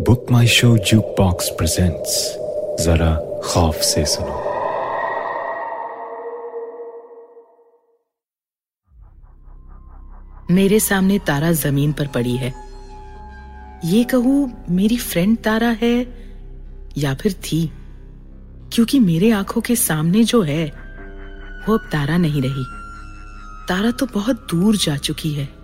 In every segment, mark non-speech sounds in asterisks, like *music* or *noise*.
BookMyShow jukebox presents जरा खौफ से सुनो मेरे सामने तारा ज़मीन पर पड़ी है। ये कहूँ, मेरी फ्रेंड तारा है या फिर थी? क्योंकि मेरे आँखों के सामने जो है, वो अब तारा नहीं रही। तारा तो बहुत दूर जा चुकी है।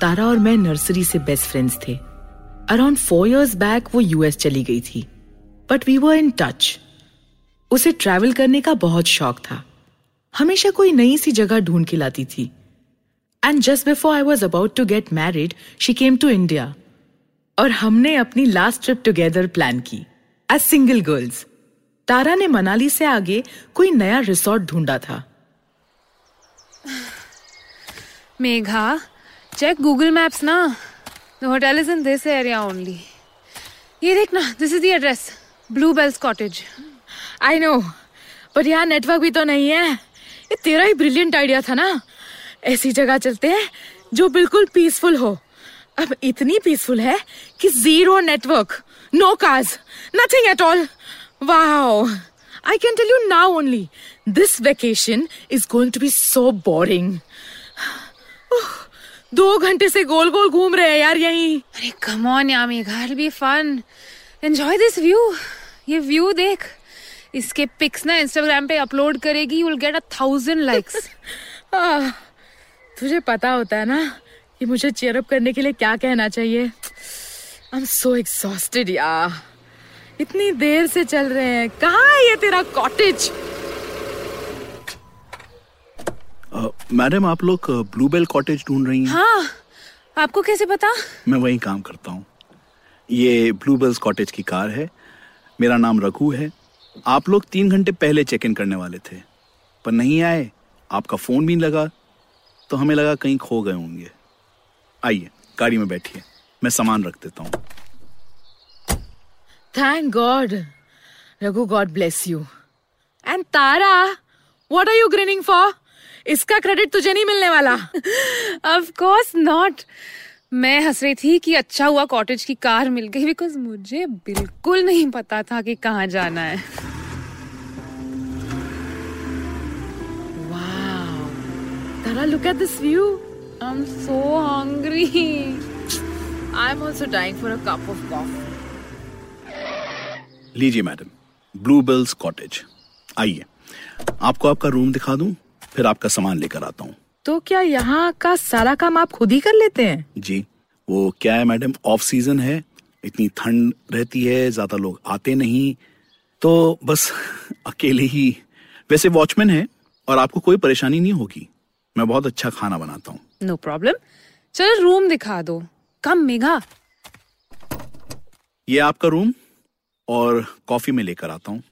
तारा और मैं नर्सरी से बेस्ट फ्रेंड्स थे। अराउंड फोर इयर्स बैक वो यूएस चली गई थी। But we were in touch उसे ट्रैवल करने का बहुत शौक था। हमेशा कोई नई सी जगह ढूंढ के लाती थी। And just before I was about to get married she came to India और हमने अपनी लास्ट ट्रिप टुगेदर प्लान की। एज सिंगल गर्ल्स तारा ने मनाली से आगे कोई नया रिसोर्ट ढूंढा था। Megha, check Google Maps ना. The hotel is in this area only. ये देख ना, this is the address. Bluebell's Cottage. I know पर यहाँ नेटवर्क भी तो नहीं है. ये तेरा ही ब्रिलियंट आइडिया था ना. ऐसी जगह चलते हैं जो बिल्कुल पीसफुल हो. अब इतनी पीसफुल है कि zero network no cars nothing at all wow I can tell you now only this vacation is going to be so boring दो घंटे से गोल गोल घूम रहे हैं यार यहीं अरे come on यार Megha, fun. Enjoy this view. ये व्यू देख. इसके पिक्स ना इंस्टाग्राम पे अपलोड करेगी you will get a thousand likes तुझे पता होता है ना कि मुझे चेयर अप करने के लिए क्या कहना चाहिए आई एम सो एग्जॉस्टेड यार इतनी देर से चल रहे हैं कहाँ है ये तेरा कॉटेज अ, मैडम आप लोग ब्लू ब्लूबेल कॉटेज ढूंढ रही हैं। हाँ आपको कैसे पता? मैं वहीं काम करता हूँ। ये ब्लू ब्लूबेल्स कॉटेज की कार है। मेरा नाम रघु है। आप लोग तीन घंटे पहले चेक इन करने वाले थे। पर नहीं आए। आपका फ़ोन भी नहीं लगा। तो हमें लगा कहीं खो गए होंगे। आइए गाड़ी में बैठिए। मैं सामान रख देता हूँ। Thank God Raghu God bless you and Tara what are you grinning for इसका क्रेडिट तुझे नहीं मिलने वाला। ऑफ़ कोर्स नॉट मैं हंस रही थी कि अच्छा हुआ कॉटेज की कार मिल गई बिकॉज़ मुझे बिल्कुल नहीं पता था कि कहाँ जाना है। Wow Tara look at this view I am so hungry I am also dying for a cup of coffee लीजिए मैडम ब्लूबेल्स कॉटेज आइए। आपको आपका रूम दिखा दूँ? फिर आपका सामान लेकर आता हूँ। तो क्या यहाँ का सारा काम आप खुद ही कर लेते हैं? जी वो क्या है मैडम ऑफ़ सीज़न है इतनी ठंड रहती है ज़्यादा लोग आते नहीं तो बस *laughs* अकेले ही। वैसे वॉचमैन है और आपको कोई परेशानी नहीं होगी। मैं बहुत अच्छा खाना बनाता हूँ। नो प्रॉब्लम चलो रूम दिखा दो। कम मेघा। ये आपका रूम और कॉफ़ी में लेकर आता हूँ।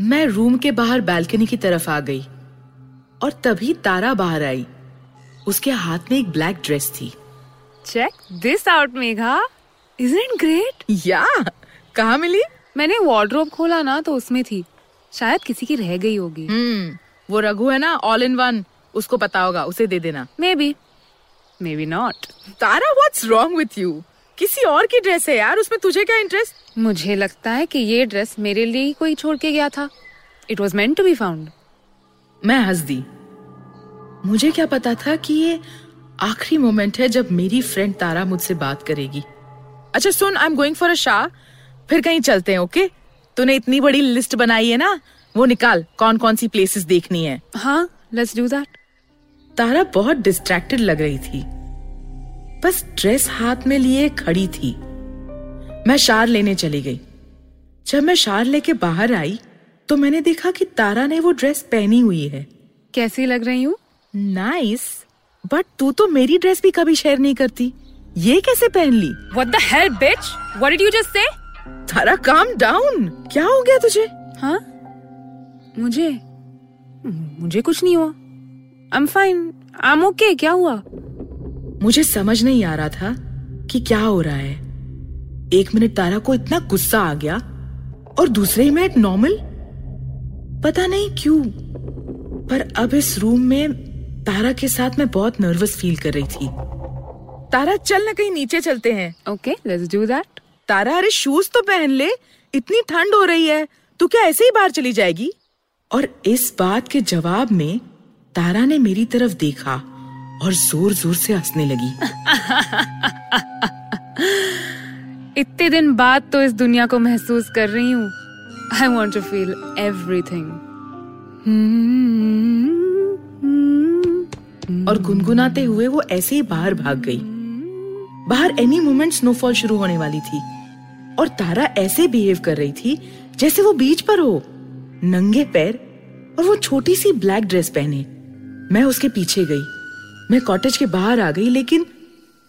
मैं रूम के बाहर बालकनी की तरफ़ आ गई। और तभी तारा बाहर आई। उसके हाथ में एक ब्लैक ड्रेस थी। Check this out Megha is it great yeah! कहाँ मिली? मैंने वार्डरोब खोला ना तो उसमें थी। शायद किसी की रह गई होगी। हम्म वो रघु है ना ऑल इन वन उसको पता होगा उसे दे देना। Maybe maybe not Tara what's wrong with you किसी और की ड्रेस है यार उसमें तुझे क्या इंटरेस्ट मुझे लगता है कि ये ड्रेस मेरे लिए ही कोई छोड़ के गया था। It was meant to be found मैं हंस दी। मुझे क्या पता था कि ये आखिरी मोमेंट है जब मेरी फ्रेंड तारा मुझसे बात करेगी। अच्छा सुन I am going for a shower फिर कहीं चलते हैं ओके तूने इतनी बड़ी लिस्ट बनाई है ना? वो निकाल कौन कौन सी प्लेसेस देखनी है। हाँ लेट्स डू दैट तारा बहुत डिस्ट्रैक्टेड लग रही थी। बस ड्रेस हाथ में लिए खड़ी थी। मैं शार लेने चली गई। जब मैं शार लेके बाहर आई तो मैंने देखा कि तारा ने वो ड्रेस पहनी हुई है। कैसी लग रही हूँ? नाइस बट तू तो मेरी ड्रेस भी कभी शेयर नहीं करती। ये कैसे पहन ली? What the hell, bitch? What did you just say? Tara calm down क्या हो गया तुझे? हाँ मुझे? मुझे कुछ नहीं हुआ। I am fine I am okay क्या हुआ? मुझे समझ नहीं आ रहा था कि क्या हो रहा है। एक मिनट तारा को इतना गुस्सा आ गया और दूसरे ही मिनट नॉर्मल पता नहीं क्यों पर अब इस रूम में तारा के साथ मैं बहुत नर्वस फील कर रही थी। तारा चल ना कहीं नीचे चलते हैं। Okay let's do that Tara अरे शूज़ तो पहन ले। इतनी ठंड हो रही है। तू क्या ऐसे ही बाहर चली जाएगी? और इस बात के जवाब में तारा ने मेरी तरफ़ देखा और ज़ोर ज़ोर से हंसने लगी। *laughs* इतने दिन बाद तो इस दुनिया को महसूस कर रही हूँ। I want to feel everything और गुनगुनाते हुए वो ऐसे ही बाहर भाग गई। बाहर एनी मोमेंट स्नोफॉल शुरू होने वाली थी और तारा ऐसे बिहेव कर रही थी जैसे वो बीच पर हो। नंगे पैर और वो छोटी सी ब्लैक ड्रेस पहने। मैं उसके पीछे गई। मैं कॉटेज के बाहर आ गई लेकिन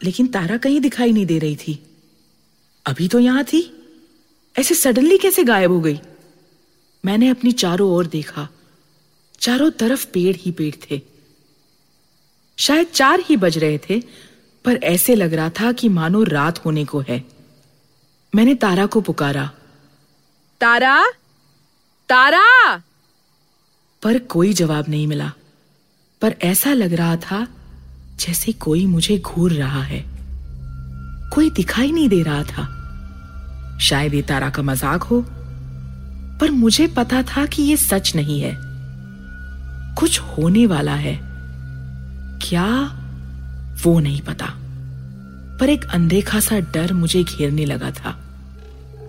लेकिन तारा कहीं दिखाई नहीं दे रही थी। अभी तो यहाँ थी। ऐसे सडनली कैसे गायब हो गई? मैंने अपनी चारों ओर देखा। चारों तरफ़ पेड़ ही पेड़ थे। शायद चार ही बज रहे थे पर ऐसे लग रहा था कि मानो रात होने को है। मैंने तारा को पुकारा। तारा? तारा? पर कोई जवाब नहीं मिला। पर ऐसा लग रहा था जैसे कोई मुझे घूर रहा है। कोई दिखाई नहीं दे रहा था। शायद ये तारा का मज़ाक हो पर मुझे पता था कि ये सच नहीं है। कुछ होने वाला है। क्या? वो नहीं पता। पर एक अनदेखा सा डर मुझे घेरने लगा था।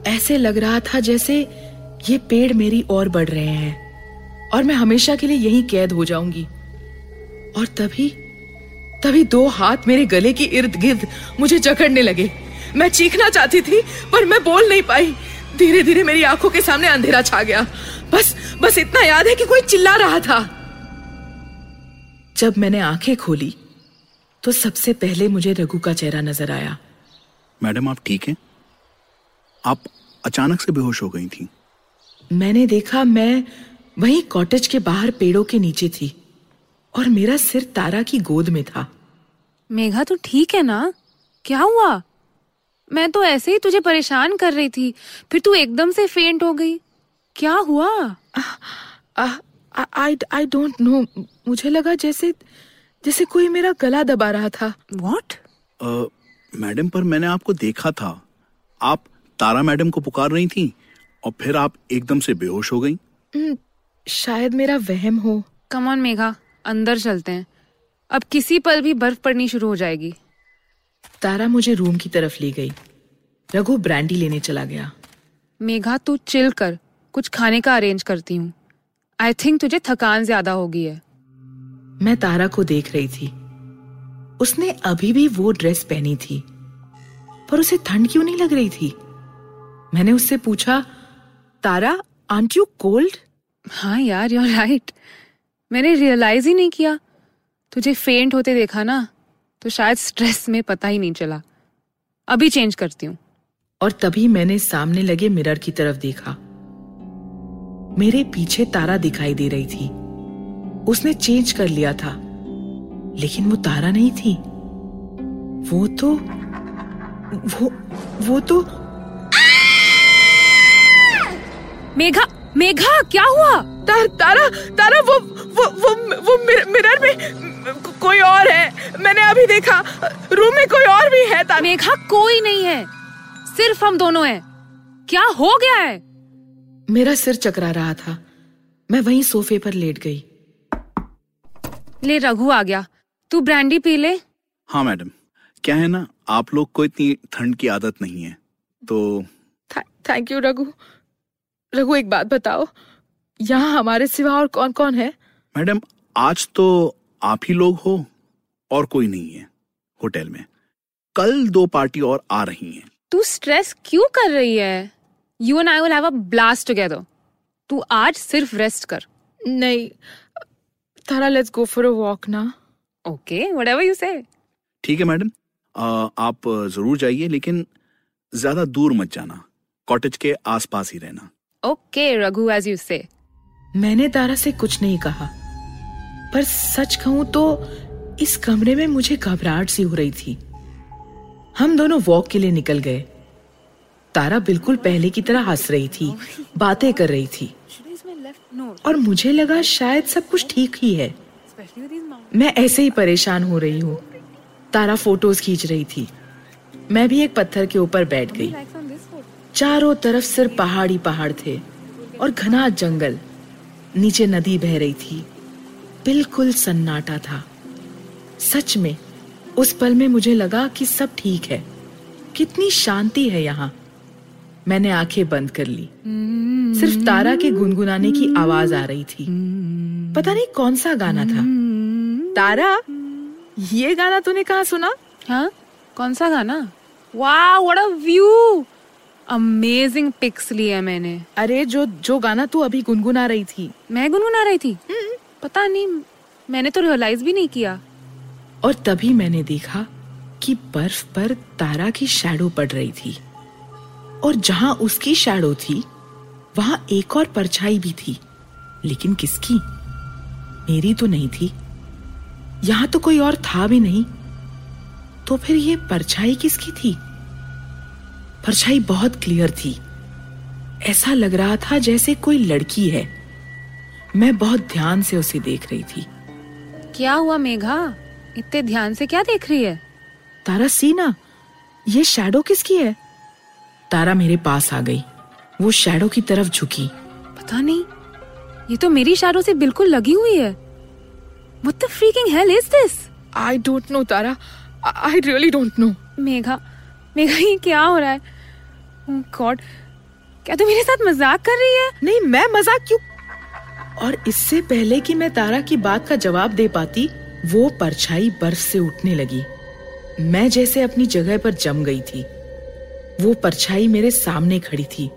ऐसे लग रहा था जैसे ये पेड़ मेरी ओर बढ़ रहे हैं और मैं हमेशा के लिए यहीं कैद हो जाऊँगी। और तभी तभी दो हाथ मेरे गले की इर्द गिर्द मुझे जकड़ने लगे। मैं चीखना चाहती थी, पर मैं बोल नहीं पाई। धीरे धीरे मेरी आँखों के सामने अंधेरा छा गया। बस बस इतना याद है कि कोई चिल्ला रहा था। जब मैंने आँखें खोली तो सबसे पहले मुझे रघु का चेहरा नज़र आया। मैडम आप ठीक हैं? आप अचानक से बेहोश हो गई थी। मैंने देखा मैं वहीं कॉटेज के बाहर पेड़ों के नीचे थी और मेरा सिर तारा की गोद में था। मेघा तू ठीक है ना? क्या हुआ? मैं तो ऐसे ही तुझे परेशान कर रही थी फिर तू एकदम से फेंट हो गई। क्या हुआ? आई आई डोंट नो मुझे लगा जैसे जैसे कोई मेरा गला दबा रहा था। व्हाट अ, मैडम पर मैंने आपको देखा था। आप तारा मैडम को पुकार रही थी और फिर आप एकदम से बेहोश हो गई। हम्म, शायद मेरा वहम हो। कम ऑन मेघा अंदर चलते हैं। अब किसी पल भी बर्फ़ पड़नी शुरू हो जाएगी। तारा मुझे रूम की तरफ़ ले गई। रघु ब्रांडी लेने चला गया। मेघा तू चिल कर। कुछ खाने का अरेंज करती हूँ। आई थिंक तुझे थकान ज़्यादा हो गई है। मैं तारा को देख रही थी। उसने अभी भी वो ड्रेस पहनी थी। पर उसे ठंड क्यों नहीं लग रही थी? मैंने उससे पूछा तारा आंट यू कोल्ड हाँ यार यूर राइट मैंने रियलाइज़ ही नहीं किया। तुझे फेंट होते देखा ना तो शायद स्ट्रेस में पता ही नहीं चला। अभी चेंज करती हूँ। और तभी मैंने सामने लगे मिरर की तरफ़ देखा। मेरे पीछे तारा दिखाई दे रही थी। उसने चेंज कर लिया था लेकिन वो तारा नहीं थी। वो तो वो वो तो मेघा मेघा क्या हुआ? तार, तारा तारा वो वो वो वो मिर, मिरर में को- कोई और है। मैंने अभी देखा रूम में कोई और भी है तारा। मेघा कोई नहीं है। सिर्फ़ हम दोनों हैं। क्या हो गया है? मेरा सिर चकरा रहा था। मैं वहीं सोफे पर लेट गई। ले रघु आ गया। तू ब्रांडी पी ले। हाँ मैडम। क्या है ना आप लोग को इतनी ठंड की आदत नहीं है तो थैंक यू रघु। रघु एक बात बताओ यहाँ हमारे सिवा और कौन कौन है? मैडम आज तो आप ही लोग हो और कोई नहीं है होटल में। कल दो पार्टी और आ रही हैं। तू स्ट्रेस क्यों कर रही है? You and I will have a blast together तू आज सिर्फ़ रेस्ट कर। नहीं। Tara let's go for a walk ना। Okay whatever you say. ठीक है मैडम। आप ज़रूर जाइए लेकिन ज़्यादा दूर मत जाना। कॉटेज के आसपास ही रहना। Okay, Raghu, as you say. मैंने तारा से कुछ नहीं कहा पर सच कहूँ तो इस कमरे में मुझे घबराहट सी हो रही थी। हम दोनों वॉक के लिए निकल गए। तारा बिल्कुल पहले की तरह हंस रही थी, बातें कर रही थी। और मुझे लगा शायद सब कुछ ठीक ही है। मैं ऐसे ही परेशान हो रही हूँ। तारा फ़ोटोज़ खींच रही थी। मैं भी एक पत्थर के ऊपर बैठ गई। चारों तरफ़ सिर्फ़ पहाड़ी पहाड़ थे और घना जंगल। नीचे नदी बह रही थी। बिल्कुल सन्नाटा था। सच में, उस पल में मुझे लगा कि सब ठीक है। कितनी शांति है यहाँ। मैंने आँखें बंद कर ली। सिर्फ़ तारा के गुनगुनाने की आवाज़ आ रही थी। पता नहीं कौन सा गाना था। तारा ये गाना तूने कहा सुना? हाँ? कौन सा गाना? वाह what a view amazing pics लिए मैंने। अरे जो जो गाना तू अभी गुनगुना रही थी। मैं गुनगुना रही थी? पता नहीं मैंने तो रियलाइज़ भी नहीं किया। और तभी मैंने देखा कि बर्फ़ पर तारा की शैडो पड़ रही थी। और जहाँ उसकी शैडो थी वहाँ एक और परछाई भी थी। लेकिन किसकी? मेरी तो नहीं थी। यहाँ तो कोई और था भी नहीं। तो फिर ये परछाई किसकी थी? परछाई बहुत क्लियर थी। ऐसा लग रहा था जैसे कोई लड़की है। मैं बहुत ध्यान से उसे देख रही थी। क्या हुआ मेघा? इतने ध्यान से क्या देख रही है? तारा सीना ये शैडो किसकी है? तारा मेरे पास आ गई। वो शैडो की तरफ़ झुकी। पता नहीं ये तो मेरी शैडो से बिल्कुल लगी हुई है। What the freaking hell is this? I don't know Tara. I really don't know Megha Megha ये क्या हो रहा है? Oh God, क्या तू मेरे साथ मज़ाक कर रही है? नहीं मैं मज़ाक क्यों? और इससे पहले कि मैं तारा की बात का जवाब दे पाती वो परछाई बर्फ़ से उठने लगी। मैं जैसे अपनी जगह पर जम गई थी। वो परछाई मेरे सामने खड़ी थी।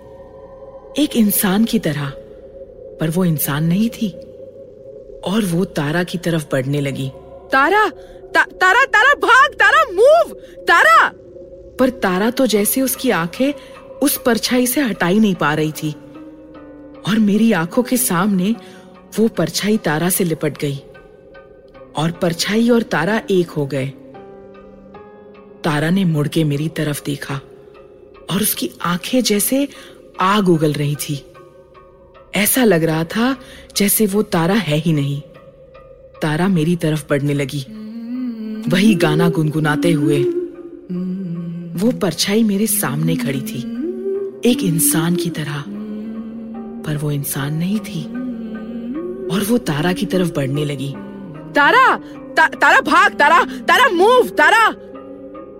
एक इंसान की तरह पर वो इंसान नहीं थी। और वो तारा की तरफ़ बढ़ने लगी। तारा ता, तारा तारा भाग तारा मूव तारा। पर तारा तो जैसे उसकी आँखें उस परछाई से हटाई नहीं पा रही थी। और मेरी आँखों के सामने वो परछाई तारा से लिपट गई। और परछाई और तारा एक हो गए। तारा ने मुड़ के मेरी तरफ़ देखा। और उसकी आँखें जैसे आग उगल रही थी। ऐसा लग रहा था जैसे वो तारा है ही नहीं। तारा मेरी तरफ़ बढ़ने लगी। वही गाना गुनगुनाते हुए। वो परछाई मेरे सामने खड़ी थी। एक इंसान की तरह। पर वो इंसान नहीं थी। और वो तारा की तरफ़ बढ़ने लगी। तारा! ता, तारा भाग! तारा तारा मूव तारा!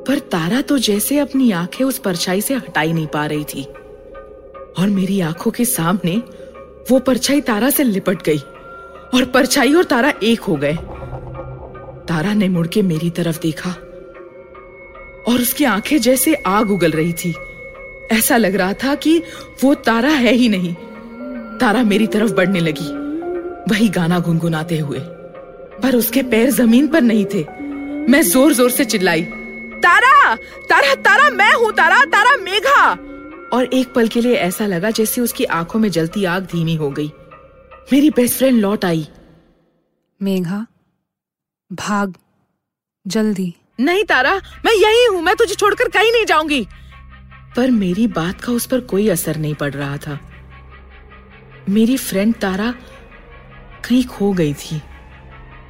पर तारा तो जैसे अपनी आँखें उस परछाई से हटाई नहीं पा रही थी। और मेरी आँखों के सामने वो परछाई तारा से लिपट गई और परछाई और तारा एक हो गए। तारा ने मुड़ के मेरी तरफ़ देखा और उसकी आँखें जैसे आग उगल रही थी। ऐसा लग रहा था कि वो तारा है ही नहीं। तारा मेरी तरफ़ बढ़ने लगी, वही गाना गुनगुनाते हुए। पर उसके पैर ज़मीन पर नहीं थे। मैं ज़ोर ज़ोर से चिल्लाई। तारा तारा तारा मैं हूँ तारा तारा मेघा। और एक पल के लिए ऐसा लगा जैसे उसकी आँखों में जलती आग धीमी हो गई। मेरी बेस्ट फ्रेंड लौट आई। मेघा भाग जल्दी। नहीं तारा मैं यही हूँ मैं तुझे छोड़कर कहीं नहीं जाऊँगी। पर मेरी बात का उस पर कोई असर नहीं पड़ रहा था। मेरी फ्रेंड तारा कहीं खो गई थी।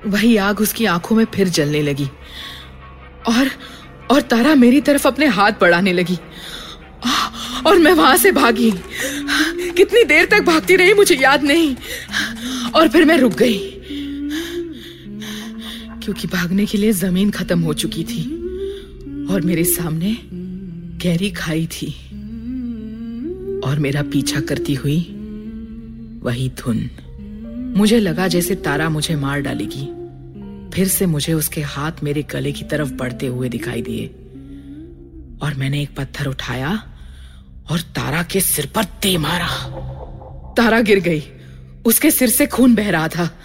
वही आग उसकी आँखों में फिर जलने लगी। और और तारा मेरी तरफ़ अपने हाथ बढ़ाने लगी। और मैं वहाँ से भागी। कितनी देर तक भागती रही मुझे याद नहीं। और फिर मैं रुक गई। क्योंकि भागने के लिए ज़मीन खत्म हो चुकी थी और मेरे सामने गहरी खाई थी और मेरा पीछा करती हुई वही धुन। मुझे लगा जैसे तारा मुझे मार डालेगी। फिर से मुझे उसके हाथ मेरे गले की तरफ़ बढ़ते हुए दिखाई दिए। और मैंने एक पत्थर उठाया और तारा के सिर पर दे मारा। तारा गिर गई। उसके सिर से खून बह रहा था।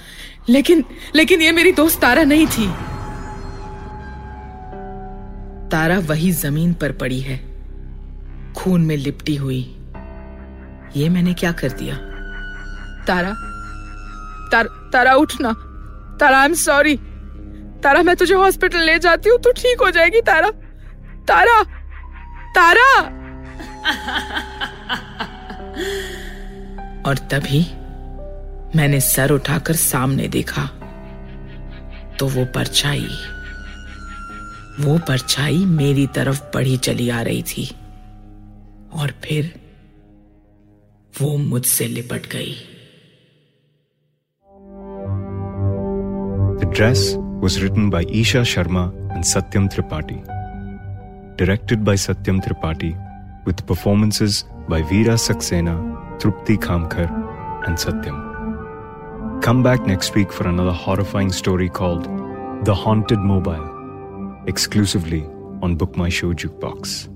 लेकिन लेकिन ये मेरी दोस्त तारा नहीं थी। तारा वही ज़मीन पर पड़ी है। खून में लिपटी हुई। ये मैंने क्या कर दिया? तारा तार, तारा उठना। तारा आई एम सॉरी तारा मैं तुझे हॉस्पिटल ले जाती हूँ तू ठीक हो जाएगी तारा। तारा तारा। *laughs* और तभी मैंने सर उठाकर सामने देखा तो वो परछाई वो परछाई मेरी तरफ़ बढ़ी चली आ रही थी और फिर वो मुझसे लिपट गई। The dress was written by Isha Sharma and Satyam Tripathi. Directed by Satyam Tripathi, with performances by Veera Saxena, Trupti Kamkar, and Satyam. Come back next week for another horrifying story called The Haunted Mobile, exclusively on Book My Show Jukebox.